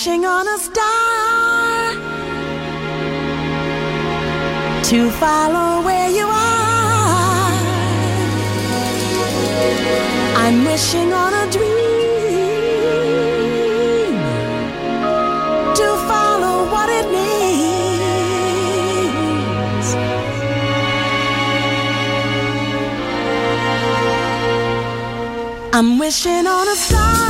Wishing on a star to follow where you are. I'm wishing on a dream to follow what it means. I'm wishing on a star.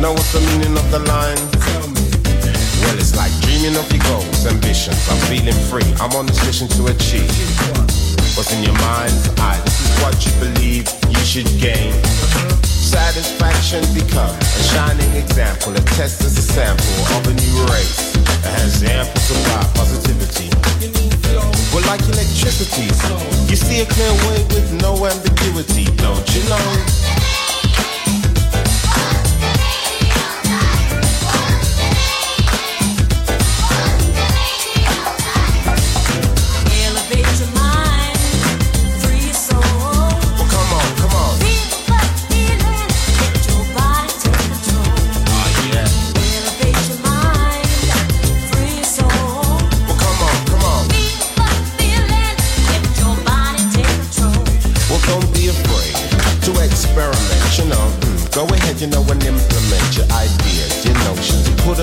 Know what's the meaning of the line? Well, it's like dreaming of your goals, ambitions. I'm feeling free. I'm on this mission to achieve. What's in your mind's eye? This is what you believe you should gain. Satisfaction become a shining example, a test as a sample of a new race that has ample supply positivity. Well, like electricity, you see a clear way with no ambiguity, don't you know?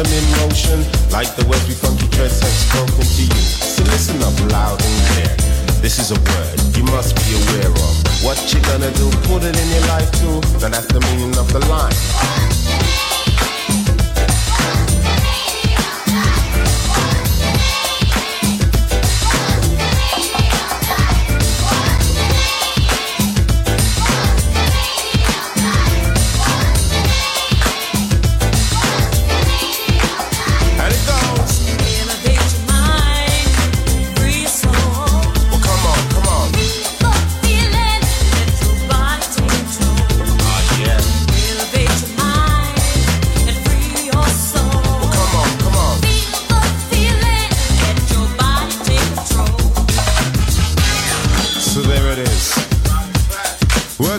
Them in motion like the words we funky dress have spoken to you. So listen up loud and clear. This is a word you must be aware of. What you gonna do? Put it in your life too. Now that's the meaning of the line.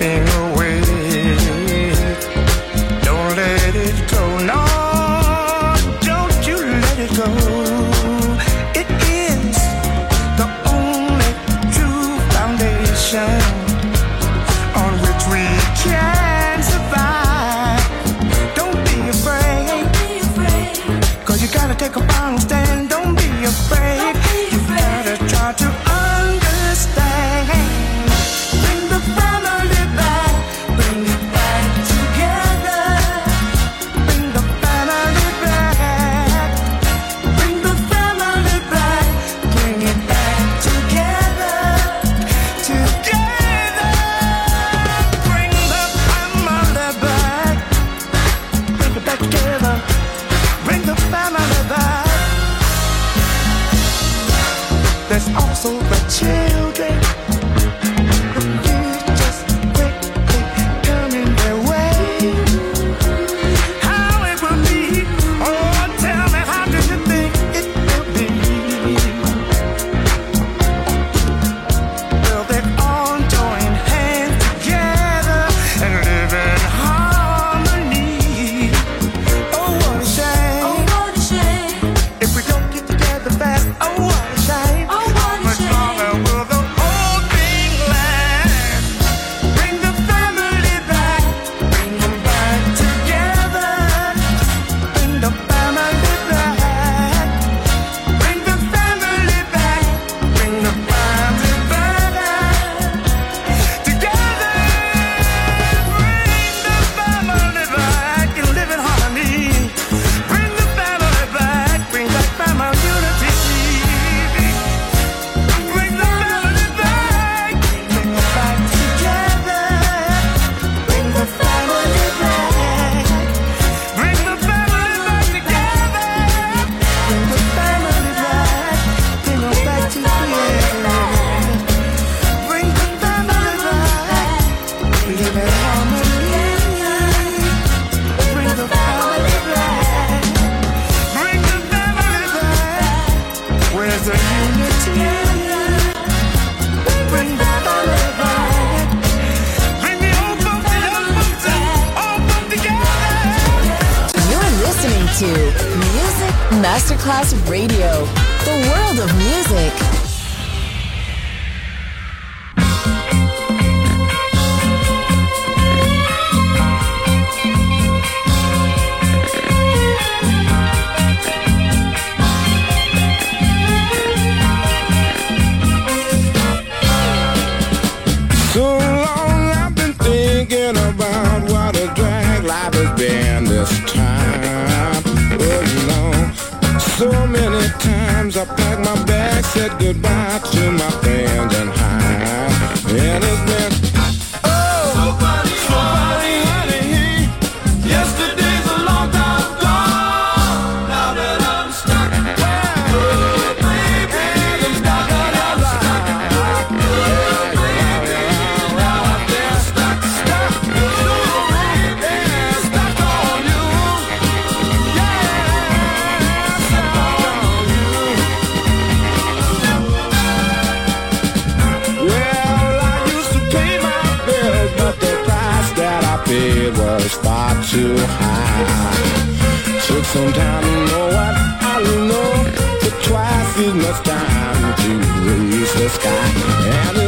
everything away. it was far too high. Took some time to know what I know, but twice as much time to reach the sky. And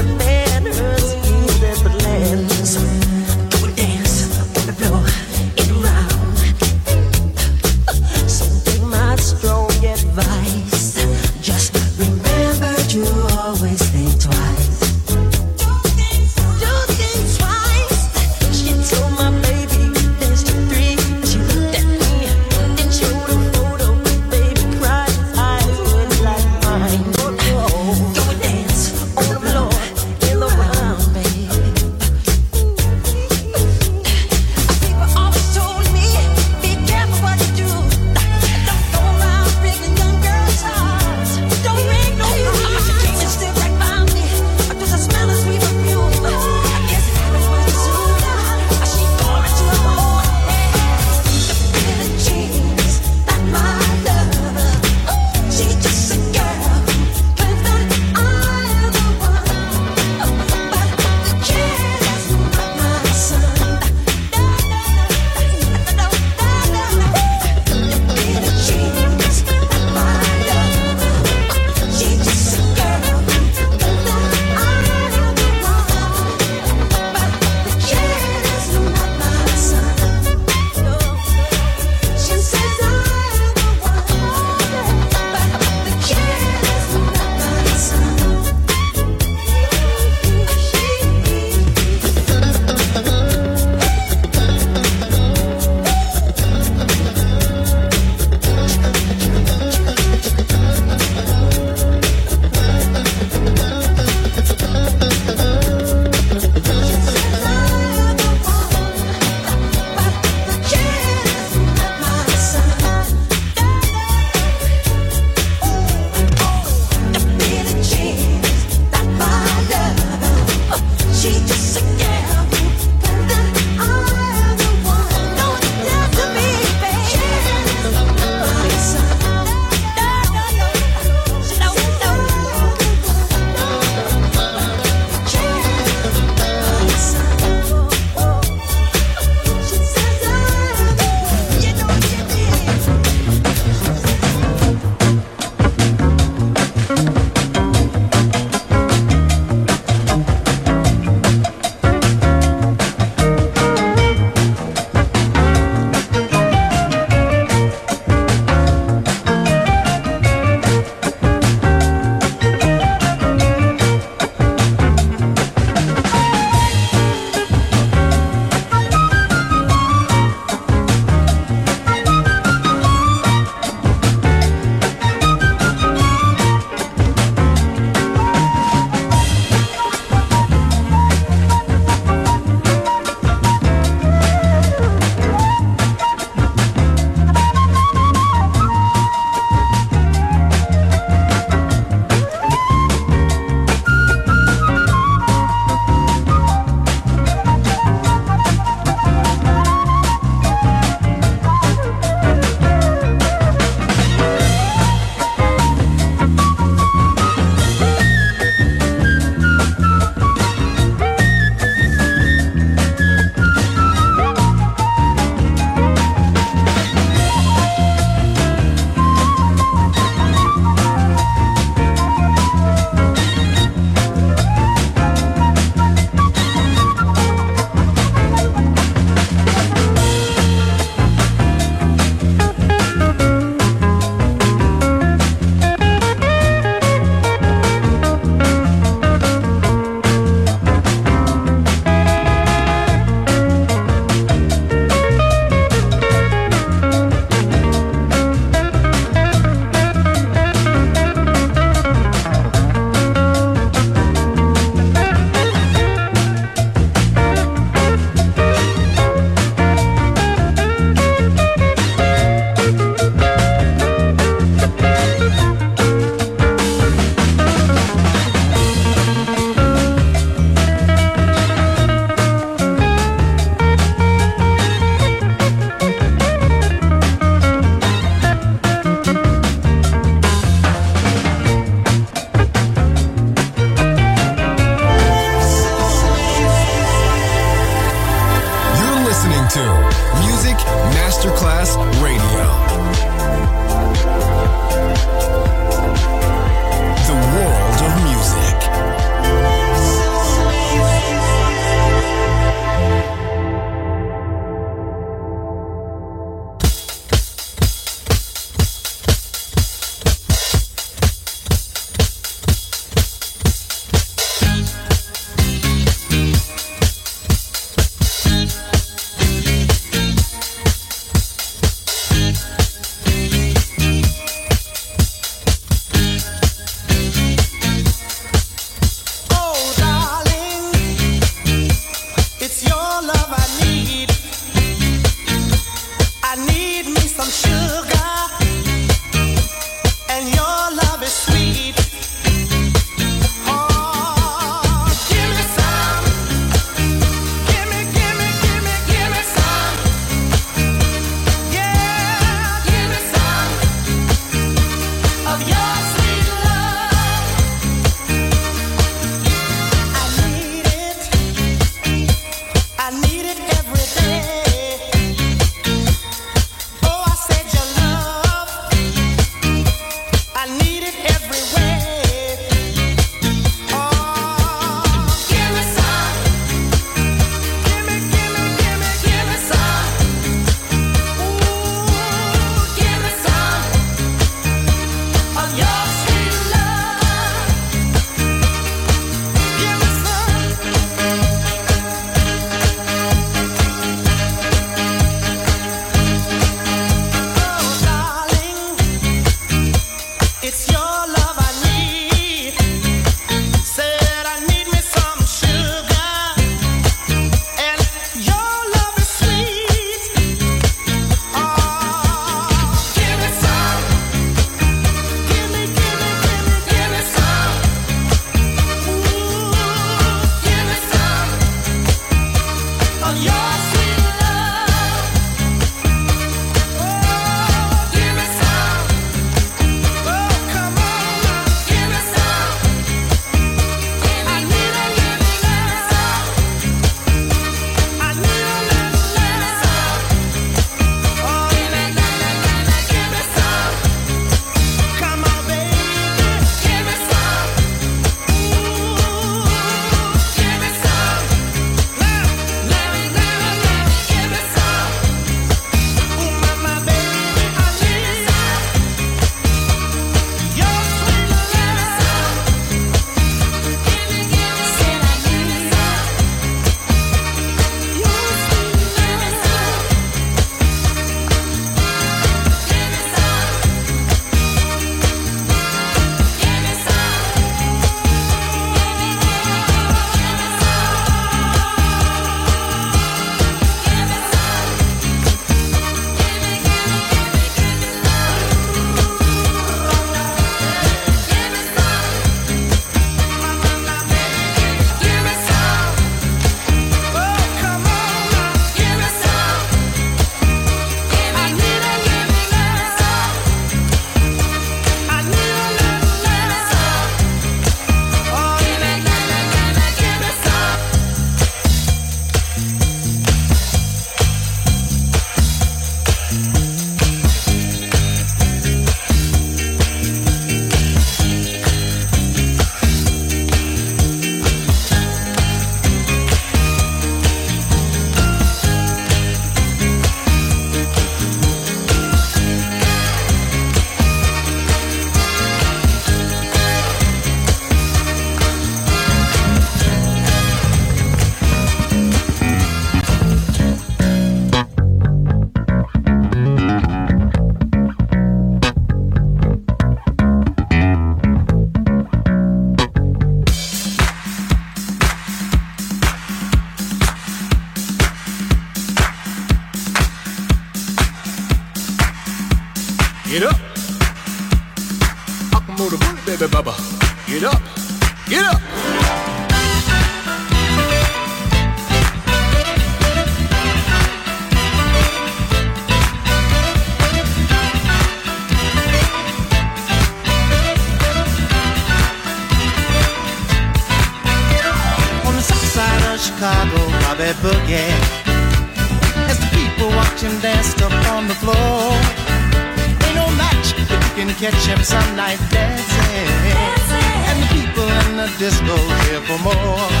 disco here for more.